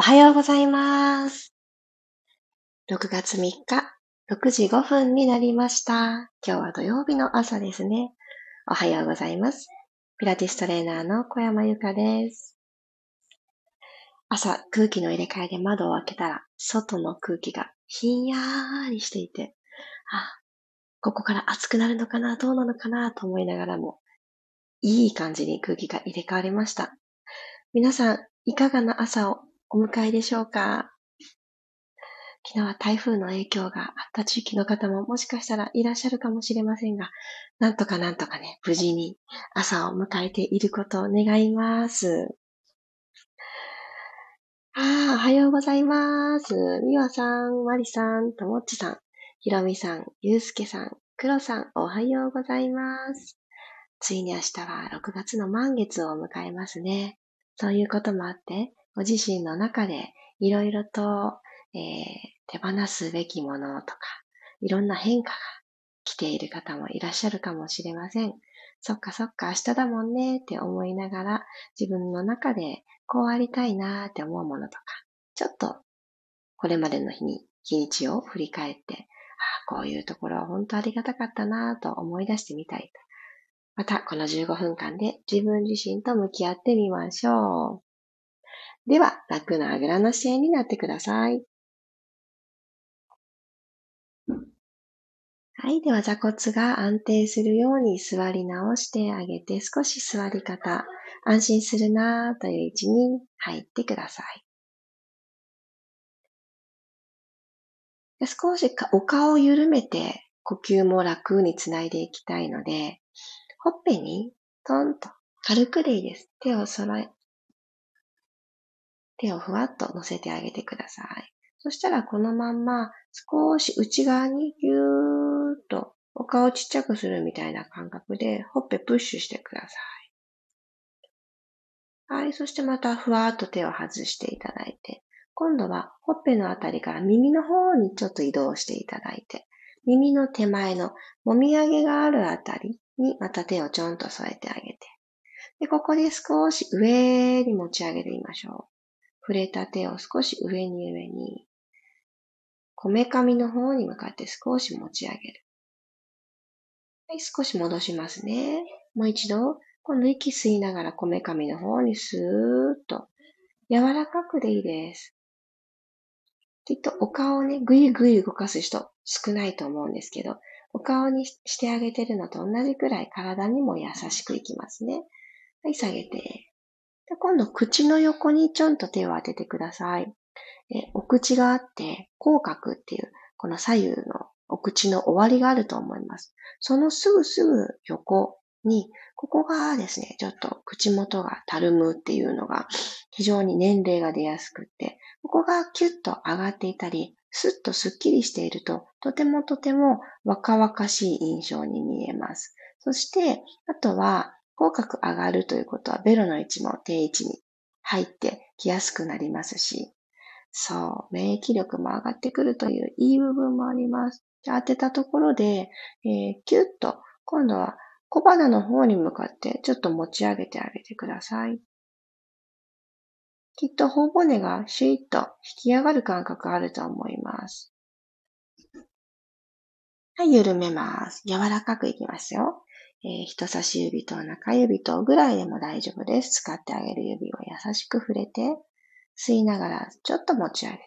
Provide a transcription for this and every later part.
おはようございます。6月3日、6時5分になりました。今日は土曜日の朝ですね。おはようございます。ピラティストレーナーの小山由かです。朝、空気の入れ替えで窓を開けたら、外の空気がひんやーりしていて、あ、ここから暑くなるのかな、どうなのかなと思いながらも、いい感じに空気が入れ替わりました。皆さん、いかがな朝をお迎えでしょうか？昨日は台風の影響があった地域の方ももしかしたらいらっしゃるかもしれませんが、なんとかなんとかね、無事に朝を迎えていることを願います。ああ、おはようございます。みわさん、まりさん、ともっちさん、ひろみさん、ゆうすけさん、くろさん、おはようございます。ついに明日は6月の満月を迎えますね。そういうこともあって、ご自身の中でいろいろと、えー、手放すべきものとか、いろんな変化が来ている方もいらっしゃるかもしれません。そっかそっか明日だもんねって思いながら自分の中でこうありたいなって思うものとか、ちょっとこれまでの日に、日にちを振り返って、ああ、こういうところは本当ありがたかったなと思い出してみたい。またこの15分間で自分自身と向き合ってみましょう。では、楽なあぐらの姿勢になってください。はい。では、座骨が安定するように座り直してあげて、少し座り方、安心するなという位置に入ってください。少しお顔を緩めて、呼吸も楽につないでいきたいので、ほっぺにトンと軽くでいいです。手を揃え、手をふわっと乗せてあげてください。そしたらこのまんま少し内側にぎゅーっとお顔をちっちゃくするみたいな感覚でほっぺプッシュしてください。はい。そしてまたふわっと手を外していただいて、今度はほっぺのあたりから耳の方にちょっと移動していただいて、耳の手前のもみあげがあるあたりにまた手をちょんと添えてあげて、で、ここで少し上に持ち上げてみましょう。触れた手を少し上に上に、こめかみの方に向かって少し持ち上げる。はい、少し戻しますね。もう一度、今度息吸いながらこめかみの方にスーッと柔らかくでいいです。きっとお顔をね、ぐいぐい動かす人少ないと思うんですけど、お顔にしてあげてるのと同じくらい体にも優しくいきますね。はい、下げて。で今度、口の横にちょんと手を当ててください。えお口があって、口角っていう、この左右のお口の終わりがあると思います。そのすぐすぐ横に、ここがですね、ちょっと口元がたるむっていうのが非常に年齢が出やすくって、ここがキュッと上がっていたり、スッとスッキリしていると、とてもとても若々しい印象に見えます。そして、あとは、口角上がるということは、ベロの位置も定位置に入ってきやすくなりますし、そう、免疫力も上がってくるといういい部分もあります。じゃあ当てたところで、えー、キュッと、今度は小鼻の方に向かってちょっと持ち上げてあげてください。きっと頬骨がシュイッと引き上がる感覚あると思います。はい、緩めます。柔らかくいきますよ。えー、人差し指と中指とぐらいでも大丈夫です。使ってあげる指を優しく触れて、吸いながらちょっと持ち上げて。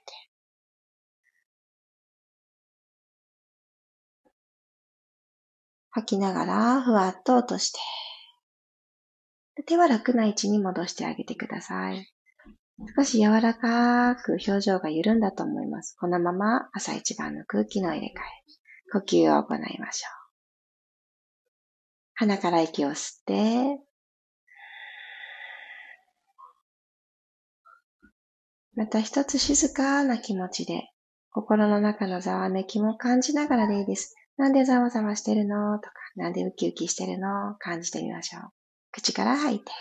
吐きながらふわっと落として。手は楽な位置に戻してあげてください。少し柔らかく表情が緩んだと思います。このまま朝一番の空気の入れ替え、呼吸を行いましょう。鼻から息を吸って、また一つ静かな気持ちで、心の中のざわめきも感じながらでいいです。なんでざわざわしてるの？とか、なんでウキウキしてるの？感じてみましょう。口から吐いて。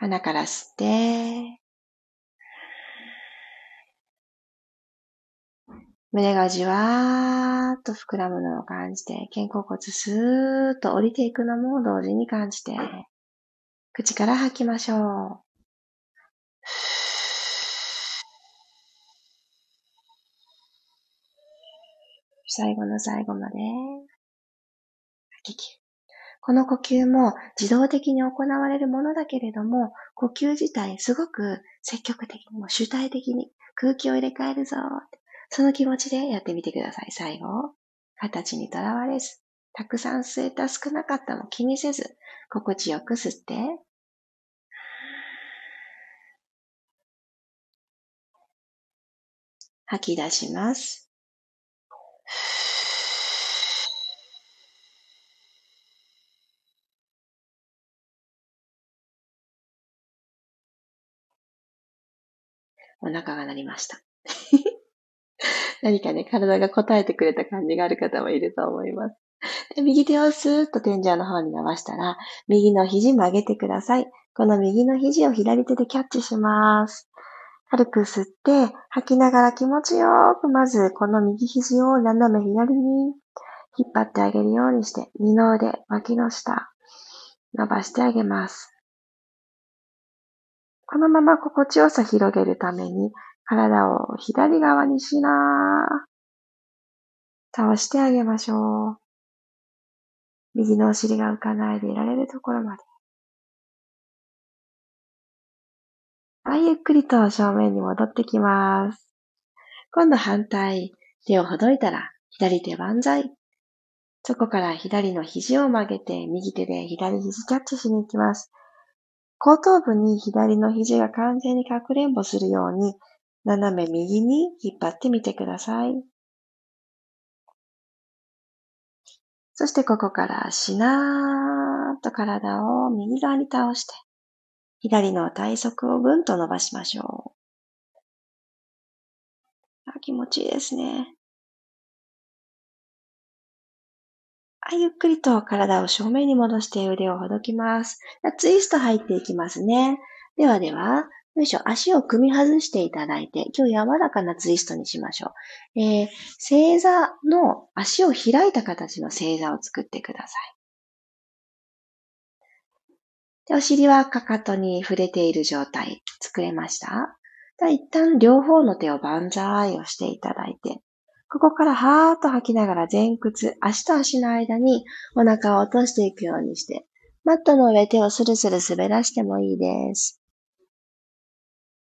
鼻から吸って、胸がじわーっと膨らむのを感じて、肩甲骨スーッと降りていくのも同時に感じて、口から吐きましょう。最後の最後まで吐き切る。この呼吸も自動的に行われるものだけれども、呼吸自体すごく積極的にも主体的に空気を入れ替えるぞその気持ちでやってみてください。最後、形にとらわれず、たくさん吸えた少なかったも気にせず、心地よく吸って、吐き出します。お腹が鳴りました。何かね、体が答えてくれた感じがある方もいると思います。右手をスーッと天井の方に伸ばしたら、右の肘曲げてください。この右の肘を左手でキャッチします。軽く吸って、吐きながら気持ちよくまずこの右肘を斜め左に引っ張ってあげるようにして、二の腕、脇の下、伸ばしてあげます。このまま心地よさ広げるために、体を左側にしな倒してあげましょう。右のお尻が浮かないでいられるところまで。はい、ゆっくりと正面に戻ってきます。今度反対、手をほどいたら、左手万歳。そこから左の肘を曲げて、右手で左肘キャッチしに行きます。後頭部に左の肘が完全にかくれんぼするように、斜め右に引っ張ってみてください。そしてここからしなーっと体を右側に倒して、左の体側をぐんと伸ばしましょう。あ気持ちいいですね。ゆっくりと体を正面に戻して腕をほどきます。ツイスト入っていきますね。ではでは、よいしょ、足を組み外していただいて、今日柔らかなツイストにしましょう。えー、正座の足を開いた形の正座を作ってください。でお尻はかかとに触れている状態作れました一旦両方の手を万歳をしていただいて、ここからはーっと吐きながら前屈、足と足の間にお腹を落としていくようにして、マットの上手をスルスル滑らしてもいいです。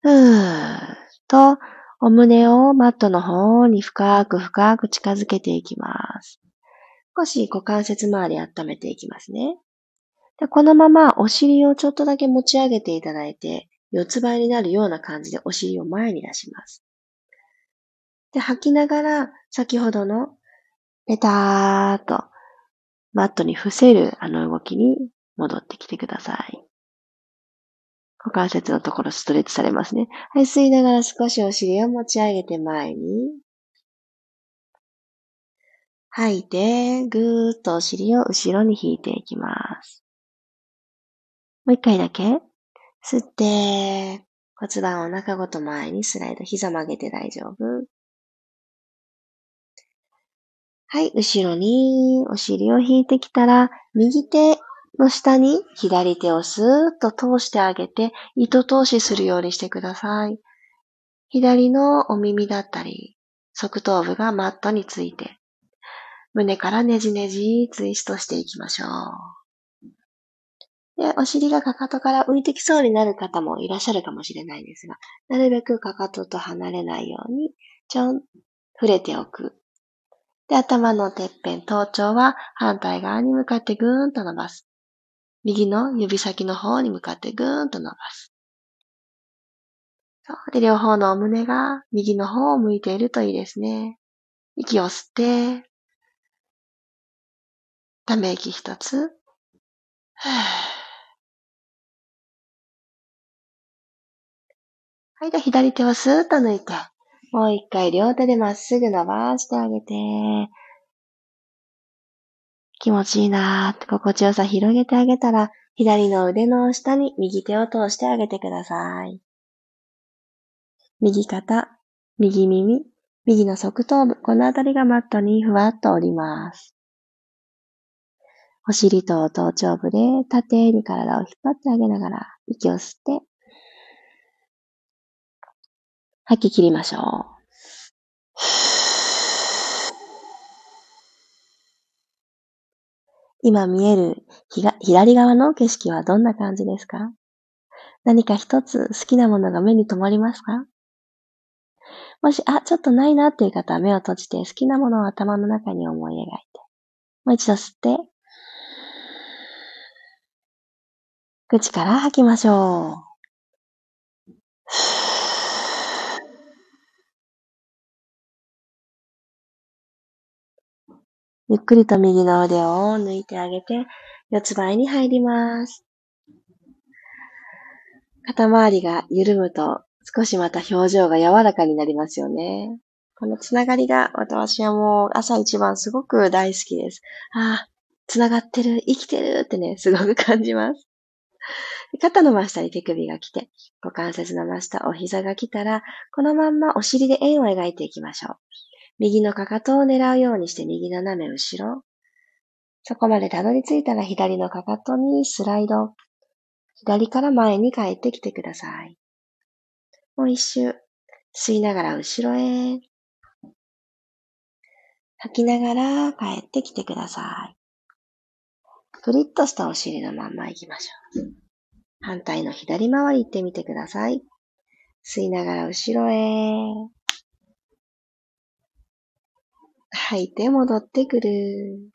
ふーっと、お胸をマットの方に深く深く近づけていきます。少し股関節周り温めていきますね。でこのままお尻をちょっとだけ持ち上げていただいて、四つ倍になるような感じでお尻を前に出します。で、吐きながら、先ほどの、ペターと、マットに伏せるあの動きに戻ってきてください。股関節のところストレッチされますね。はい、吸いながら少しお尻を持ち上げて前に。吐いて、ぐーっとお尻を後ろに引いていきます。もう一回だけ。吸って、骨盤を中ごと前にスライド、膝曲げて大丈夫。はい、後ろにお尻を引いてきたら、右手の下に左手をスーッと通してあげて、糸通しするようにしてください。左のお耳だったり、側頭部がマットについて、胸からねじねじツイストしていきましょう。で、お尻がかかとから浮いてきそうになる方もいらっしゃるかもしれないですが、なるべくかかとと離れないように、ちょん、触れておく。で、頭のてっぺん、頭頂は反対側に向かってぐーんと伸ばす。右の指先の方に向かってぐーんと伸ばす。で、両方のお胸が右の方を向いているといいですね。息を吸って、ため息一つ。はい、で、左手をスーッと抜いて、もう一回両手でまっすぐ伸ばしてあげて、気持ちいいなーって心地よさ広げてあげたら、左の腕の下に右手を通してあげてください。右肩、右耳、右の側頭部、このあたりがマットにふわっと降ります。お尻と頭頂部で縦に体を引っ張ってあげながら息を吸って、吐き切りましょう。今見える左側の景色はどんな感じですか？何か一つ好きなものが目に留まりますか？もし、あ、ちょっとないなっていう方は目を閉じて好きなものを頭の中に思い描いて、もう一度吸って、口から吐きましょう。ゆっくりと右の腕を抜いてあげて、四つ倍に入ります。肩周りが緩むと少しまた表情が柔らかになりますよね。このつながりが私はもう朝一番すごく大好きです。ああ、つながってる、生きてるってね、すごく感じます。肩の真下に手首が来て、股関節の真下、お膝が来たら、このまんまお尻で円を描いていきましょう。右のかかとを狙うようにして右斜め後ろ。そこまでたどり着いたら左のかかとにスライド。左から前に帰ってきてください。もう一周。吸いながら後ろへ。吐きながら帰ってきてください。プリッとしたお尻のまんま行きましょう。反対の左回り行ってみてください。吸いながら後ろへ。吐いて戻ってくる。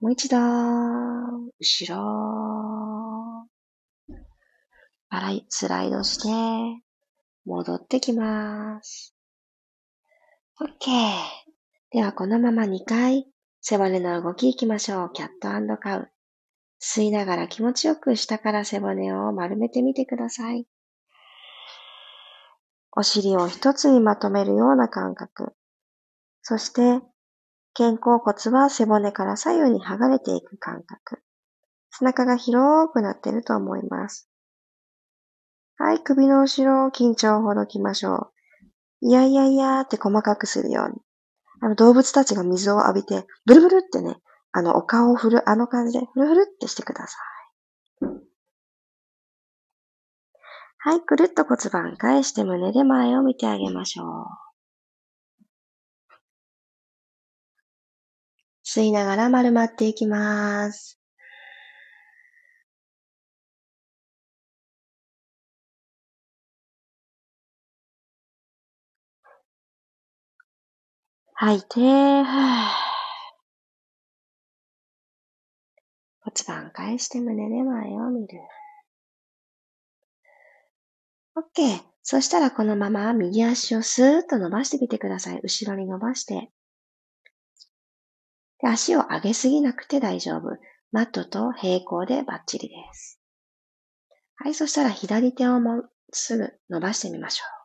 もう一度、後ろ。洗いスライドして、戻ってきます。OK。では、このまま2回、背骨の動きいきましょう。キャットカウ。吸いながら気持ちよく下から背骨を丸めてみてください。お尻を一つにまとめるような感覚。そして、肩甲骨は背骨から左右に剥がれていく感覚。背中が広くなっていると思います。はい、首の後ろを、緊張をほどきましょう。いやいやいやーって細かくするように。あの動物たちが水を浴びて、ブルブルってね、あのお顔を振る、あの感じで、フルフルってしてください。はい、くるっと骨盤返して胸で前を見てあげましょう。吸いながら丸まっていきます。吐いて、骨盤返して胸で前を見る。OK。そしたらこのまま右足をスーッと伸ばしてみてください。後ろに伸ばして。で足を上げすぎなくて大丈夫。マットと平行でバッチリです。はい。そしたら左手をもすぐ伸ばしてみましょう。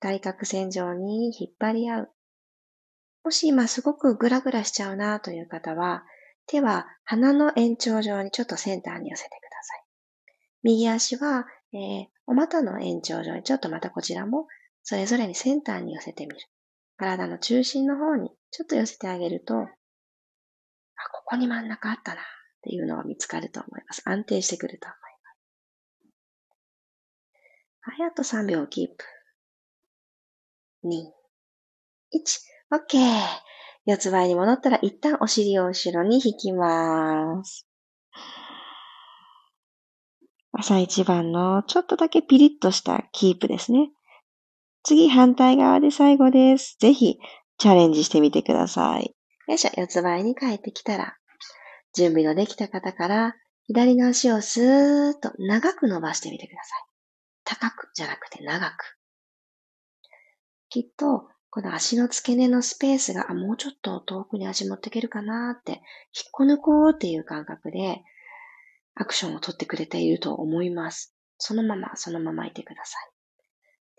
対角線上に引っ張り合う。もし今すごくグラグラしちゃうなという方は、手は鼻の延長上にちょっとセンターに寄せてください。右足は、えー、お股の延長上にちょっとまたこちらもそれぞれにセンターに寄せてみる。体の中心の方にちょっと寄せてあげると、あ、ここに真ん中あったなっていうのが見つかると思います。安定してくると思います。はい、あと3秒キープ。2、1、OK。四つ倍に戻ったら一旦お尻を後ろに引きます。朝一番のちょっとだけピリッとしたキープですね。次反対側で最後です。ぜひチャレンジしてみてください。よいしょ、四つ倍に帰ってきたら、準備のできた方から左の足をスーッと長く伸ばしてみてください。高くじゃなくて長く。きっと、この足の付け根のスペースが、あ、もうちょっと遠くに足持っていけるかなって、引っこ抜こうっていう感覚で、アクションを取ってくれていると思います。そのまま、そのままいてください。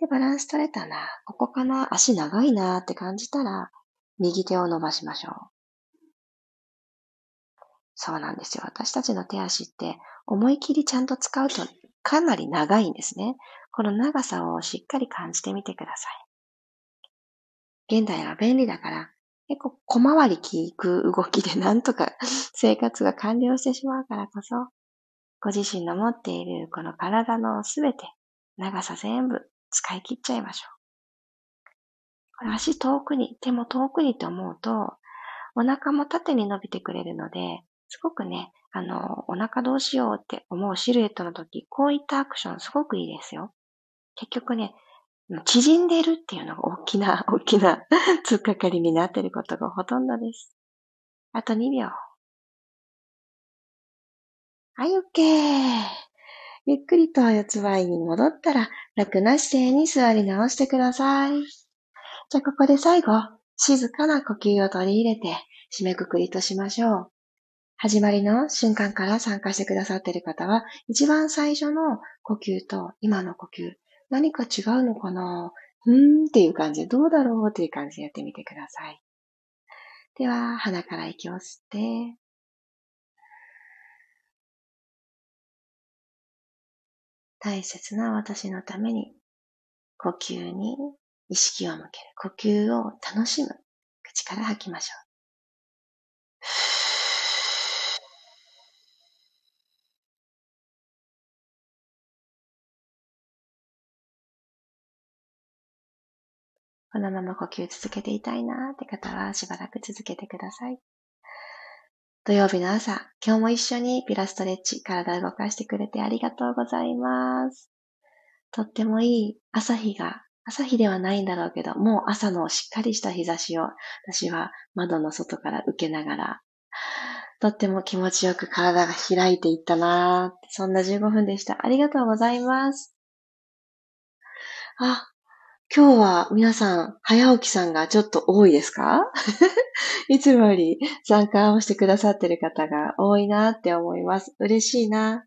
で、バランス取れたな、ここかな、足長いなって感じたら、右手を伸ばしましょう。そうなんですよ。私たちの手足って思い切りちゃんと使うとかなり長いんですね。この長さをしっかり感じてみてください。現代は便利だから、結構小回り効く動きでなんとか 生活が完了してしまうからこそ、ご自身の持っているこの体のすべて、長さ全部使い切っちゃいましょう。足遠くに、手も遠くにって思うと、お腹も縦に伸びてくれるので、すごくね、あの、お腹どうしようって思うシルエットの時、こういったアクションすごくいいですよ。結局ね、縮んでるっていうのが大きな、大きな 突っかかりになってることがほとんどです。あと2秒。はい、OK。ゆっくりと四つ倍に戻ったら、楽な姿勢に座り直してください。じゃあ、ここで最後、静かな呼吸を取り入れて、締めくくりとしましょう。始まりの瞬間から参加してくださっている方は、一番最初の呼吸と今の呼吸、何か違うのかな？うーんっていう感じで、どうだろう？っていう感じでやってみてください。では、鼻から息を吸って、大切な私のために呼吸に意識を向ける。呼吸を楽しむ。口から吐きましょう。このまま呼吸続けていたいなーって方はしばらく続けてください。土曜日の朝、今日も一緒にピラストレッチ、体を動かしてくれてありがとうございます。とってもいい朝日が、朝日ではないんだろうけど、もう朝のしっかりした日差しを私は窓の外から受けながら、とっても気持ちよく体が開いていったなーそんな15分でした。ありがとうございます。あ、今日は皆さん、早起きさんがちょっと多いですか？いつもより参加をしてくださってる方が多いなって思います。嬉しいな。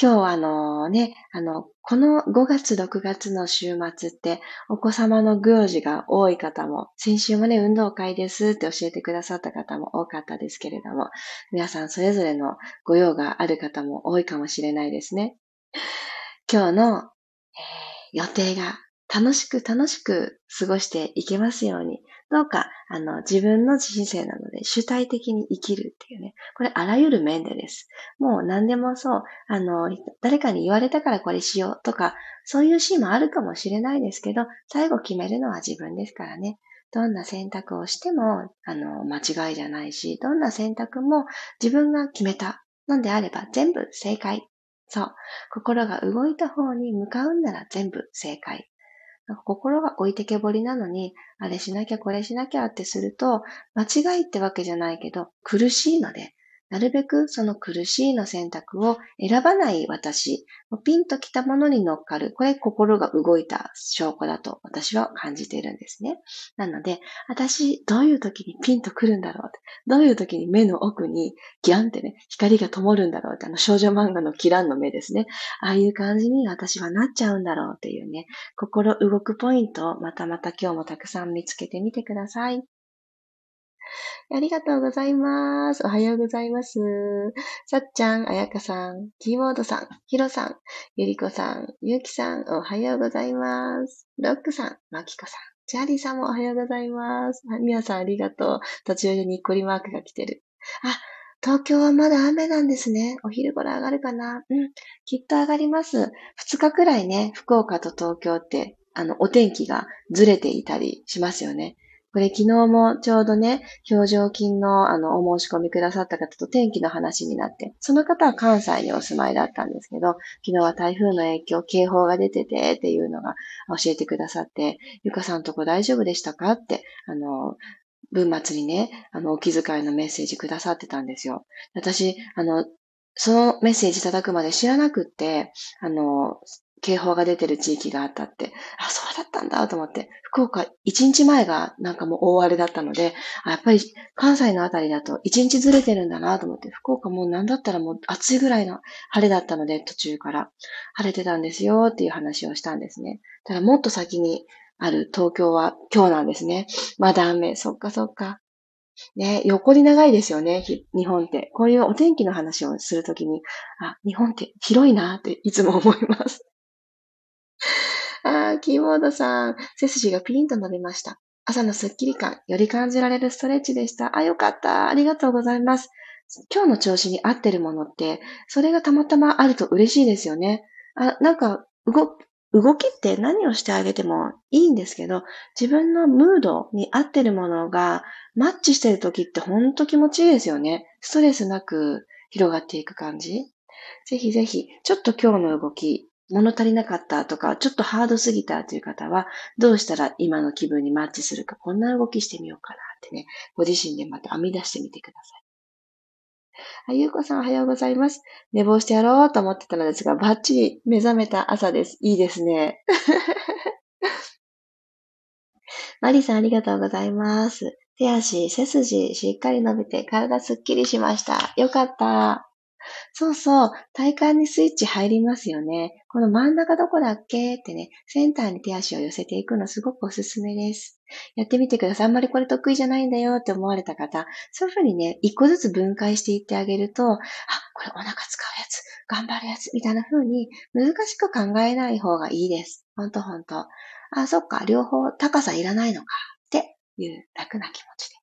今日はあのね、あの、この5月6月の週末ってお子様の行事が多い方も、先週もね、運動会ですって教えてくださった方も多かったですけれども、皆さんそれぞれのご用がある方も多いかもしれないですね。今日の、えー、予定が楽しく楽しく過ごしていけますように、どうか、あの、自分の人生なので主体的に生きるっていうね。これあらゆる面でです。もう何でもそう、あの、誰かに言われたからこれしようとか、そういうシーンもあるかもしれないですけど、最後決めるのは自分ですからね。どんな選択をしても、あの、間違いじゃないし、どんな選択も自分が決めたのであれば全部正解。そう。心が動いた方に向かうんなら全部正解。なんか心が置いてけぼりなのに、あれしなきゃこれしなきゃってすると、間違いってわけじゃないけど、苦しいので、なるべくその苦しいの選択を選ばない私、ピンときたものに乗っかる。これ心が動いた証拠だと私は感じているんですね。なので、私、どういう時にピンとくるんだろう。どういう時に目の奥にギャンってね、光が灯るんだろうって。あの少女漫画のキランの目ですね。ああいう感じに私はなっちゃうんだろうっていうね、心動くポイントをまたまた今日もたくさん見つけてみてください。ありがとうございます。おはようございます。さっちゃん、あやかさん、キーボードさん、ひろさん、ゆりこさん、ゆうきさん、おはようございます。ロックさん、まきこさん、チャーリーさんもおはようございます。みやさんありがとう。途中でにっこりマークが来てる。あ、東京はまだ雨なんですね。お昼頃上がるかなうん、きっと上がります。二日くらいね、福岡と東京って、あの、お天気がずれていたりしますよね。これ昨日もちょうどね、表情筋のあの、お申し込みくださった方と天気の話になって、その方は関西にお住まいだったんですけど、昨日は台風の影響、警報が出ててっていうのが教えてくださって、ゆかさんとこ大丈夫でしたかって、あの、文末にね、あの、お気遣いのメッセージくださってたんですよ。私、あの、そのメッセージいただくまで知らなくって、あの、警報が出てる地域があったって、あ、そうだったんだと思って、福岡1日前がなんかもう大荒れだったので、あやっぱり関西のあたりだと1日ずれてるんだなと思って、福岡もうなんだったらもう暑いぐらいの晴れだったので、途中から晴れてたんですよっていう話をしたんですね。ただもっと先にある東京は今日なんですね。まだ雨。そっかそっか。ね、横に長いですよね、日本って。こういうお天気の話をするときに、あ、日本って広いなっていつも思います。あー、キーボードさん、背筋がピンと伸びました。朝のスッキリ感、より感じられるストレッチでした。あ、よかった。ありがとうございます。今日の調子に合ってるものって、それがたまたまあると嬉しいですよね。あ、なんか、動、動きって何をしてあげてもいいんですけど、自分のムードに合ってるものがマッチしてる時ってほんと気持ちいいですよね。ストレスなく広がっていく感じ。ぜひぜひ、ちょっと今日の動き、物足りなかったとか、ちょっとハードすぎたという方は、どうしたら今の気分にマッチするか、こんな動きしてみようかなってね、ご自身でまた編み出してみてください。あ、ゆうこさんおはようございます。寝坊してやろうと思ってたのですが、バッチリ目覚めた朝です。いいですね。マリさんありがとうございます。手足、背筋、しっかり伸びて体すっきりしました。よかった。そうそう、体幹にスイッチ入りますよね。この真ん中どこだっけってね、センターに手足を寄せていくのすごくおすすめです。やってみてください。あんまりこれ得意じゃないんだよって思われた方、そういうふうにね、一個ずつ分解していってあげると、あ、これお腹使うやつ、頑張るやつ、みたいな風に難しく考えない方がいいです。ほんとほんと。あ、そっか、両方高さいらないのかっていう楽な気持ちで。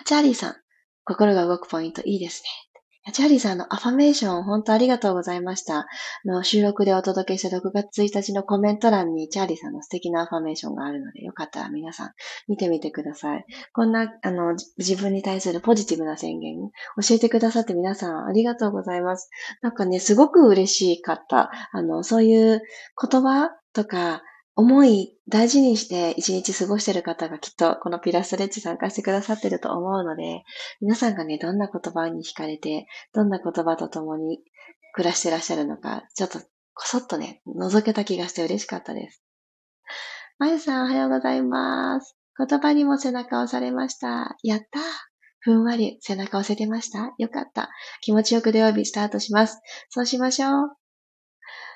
あ、チャーリーさん、心が動くポイントいいですね。チャーリーさんのアファメーション、本当ありがとうございました。の、収録でお届けした6月1日のコメント欄にチャーリーさんの素敵なアファメーションがあるので、よかったら皆さん見てみてください。こんな、あの、自分に対するポジティブな宣言、教えてくださって皆さんありがとうございます。なんかね、すごく嬉しかった。あの、そういう言葉とか、思い、大事にして一日過ごしてる方がきっとこのピラストレッチ参加してくださってると思うので、皆さんがね、どんな言葉に惹かれて、どんな言葉と共に暮らしてらっしゃるのか、ちょっとこそっとね、覗けた気がして嬉しかったです。まゆさんおはようございます。言葉にも背中を押されました。やったふんわり背中を押せてましたよかった。気持ちよく土曜日スタートします。そうしましょう。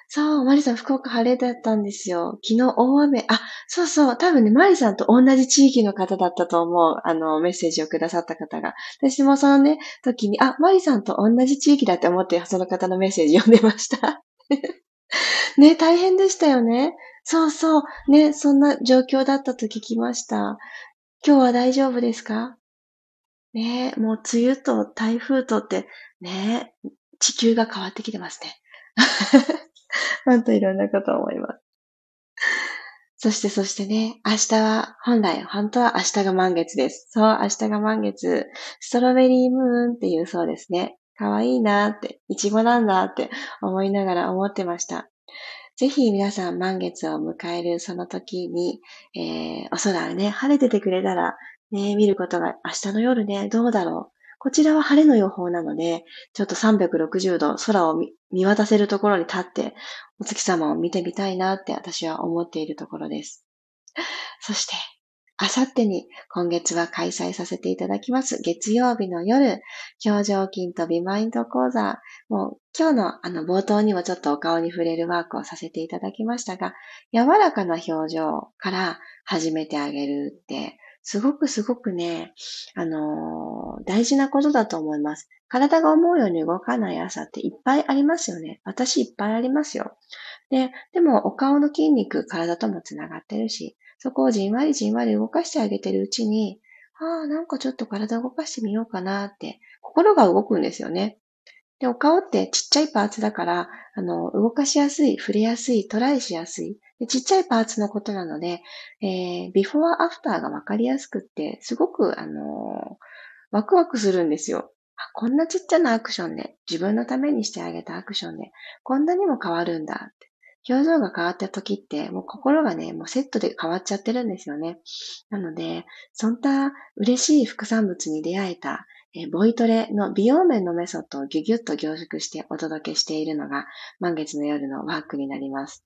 そう、マリさん、福岡晴れだったんですよ。昨日大雨、あ、そうそう、多分ね、マリさんと同じ地域の方だったと思う。あの、メッセージをくださった方が。私もそのね、時に、あ、マリさんと同じ地域だって思って、その方のメッセージ読んでました。ね、大変でしたよね。そうそう、ね、そんな状況だったと聞きました。今日は大丈夫ですか？ねもう梅雨と台風とって、ね地球が変わってきてますね。ほんといろんなこと思います。そしてそしてね、明日は、本来、本当は明日が満月です。そう、明日が満月。ストロベリームーンっていうそうですね。かわいいなって、いちごなんだって思いながら思ってました。ぜひ皆さん満月を迎えるその時に、えー、お空ね、晴れててくれたら、ね、見ることが明日の夜ね、どうだろう。こちらは晴れの予報なので、ちょっと360度空を見渡せるところに立って、お月様を見てみたいなって私は思っているところです。そして、あさってに今月は開催させていただきます。月曜日の夜、表情筋とビマインド講座。もう今日のあの冒頭にもちょっとお顔に触れるワークをさせていただきましたが、柔らかな表情から始めてあげるってすごくすごくね、あのー、大事なことだと思います。体が思うように動かない朝っていっぱいありますよね。私いっぱいありますよ。で、でもお顔の筋肉、体ともつながってるし、そこをじんわりじんわり動かしてあげてるうちに、ああ、なんかちょっと体動かしてみようかなって、心が動くんですよね。で、お顔ってちっちゃいパーツだから、あの、動かしやすい、触れやすい、トライしやすい。ちっちゃいパーツのことなので、えー、ビフォーアフターがわかりやすくって、すごく、あのー、ワクワクするんですよ。こんなちっちゃなアクションで、自分のためにしてあげたアクションで、こんなにも変わるんだって。表情が変わった時って、もう心がね、もうセットで変わっちゃってるんですよね。なので、そんな嬉しい副産物に出会えた、えボイトレの美容面のメソッドをギュギュッと凝縮してお届けしているのが、満月の夜のワークになります。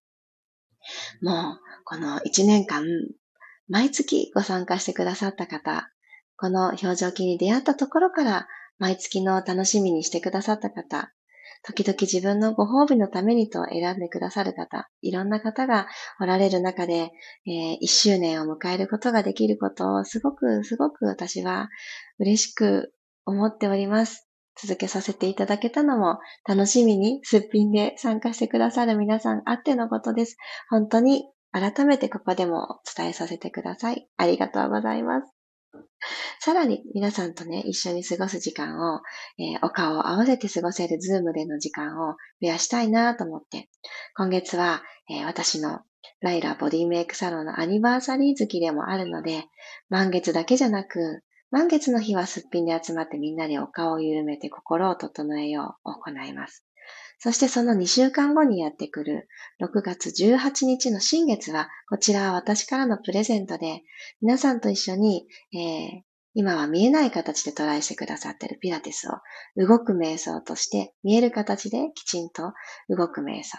もう、この1年間、毎月ご参加してくださった方、この表情筋に出会ったところから、毎月の楽しみにしてくださった方、時々自分のご褒美のためにと選んでくださる方、いろんな方がおられる中で、えー、1周年を迎えることができることをすごくすごく私は嬉しく思っております。続けさせていただけたのも、楽しみにすっぴんで参加してくださる皆さんあってのことです。本当に改めてここでも伝えさせてください。ありがとうございます。さらに皆さんとね、一緒に過ごす時間を、えー、お顔を合わせて過ごせるズームでの時間を増やしたいなと思って、今月は、えー、私のライラボディメイクサロンのアニバーサリー月でもあるので、満月だけじゃなく、満月の日はすっぴんで集まってみんなでお顔を緩めて心を整えようを行います。そしてその2週間後にやってくる6月18日の新月は、こちらは私からのプレゼントで、皆さんと一緒に、えー、今は見えない形でトライしてくださっているピラティスを動く瞑想として見える形できちんと動く瞑想。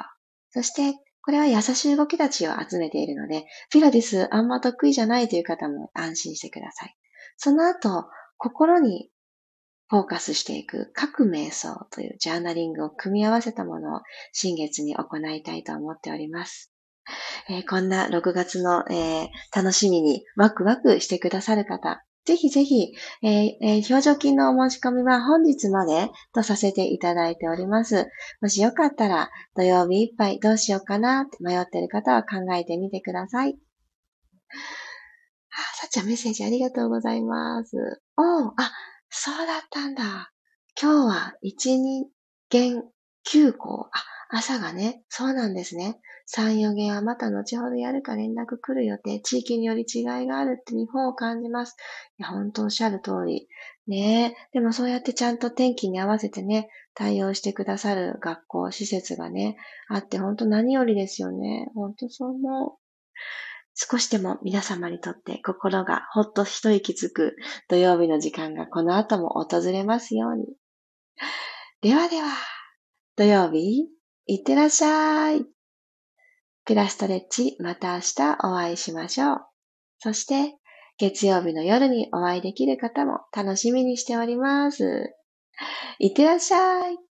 そしてこれは優しい動きたちを集めているので、ピラティスあんま得意じゃないという方も安心してください。その後、心にフォーカスしていく各瞑想というジャーナリングを組み合わせたものを新月に行いたいと思っております。えー、こんな6月の、えー、楽しみにワクワクしてくださる方、ぜひぜひ、えーえー、表情筋のお申し込みは本日までとさせていただいております。もしよかったら土曜日いっぱいどうしようかなって迷っている方は考えてみてください。あ、さっちゃんメッセージありがとうございます。おうあ、そうだったんだ。今日は1、2限9校。あ、朝がね、そうなんですね。3、4限はまた後ほどやるか連絡来る予定。地域により違いがあるって日本を感じます。いや、本当おっしゃる通り。ねえ。でもそうやってちゃんと天気に合わせてね、対応してくださる学校、施設がね、あって本当何よりですよね。本当そう思う。少しでも皆様にとって心がほっと一息つく土曜日の時間がこの後も訪れますように。ではでは、土曜日、いってらっしゃい。ピラストレッチ、また明日お会いしましょう。そして、月曜日の夜にお会いできる方も楽しみにしております。いってらっしゃい。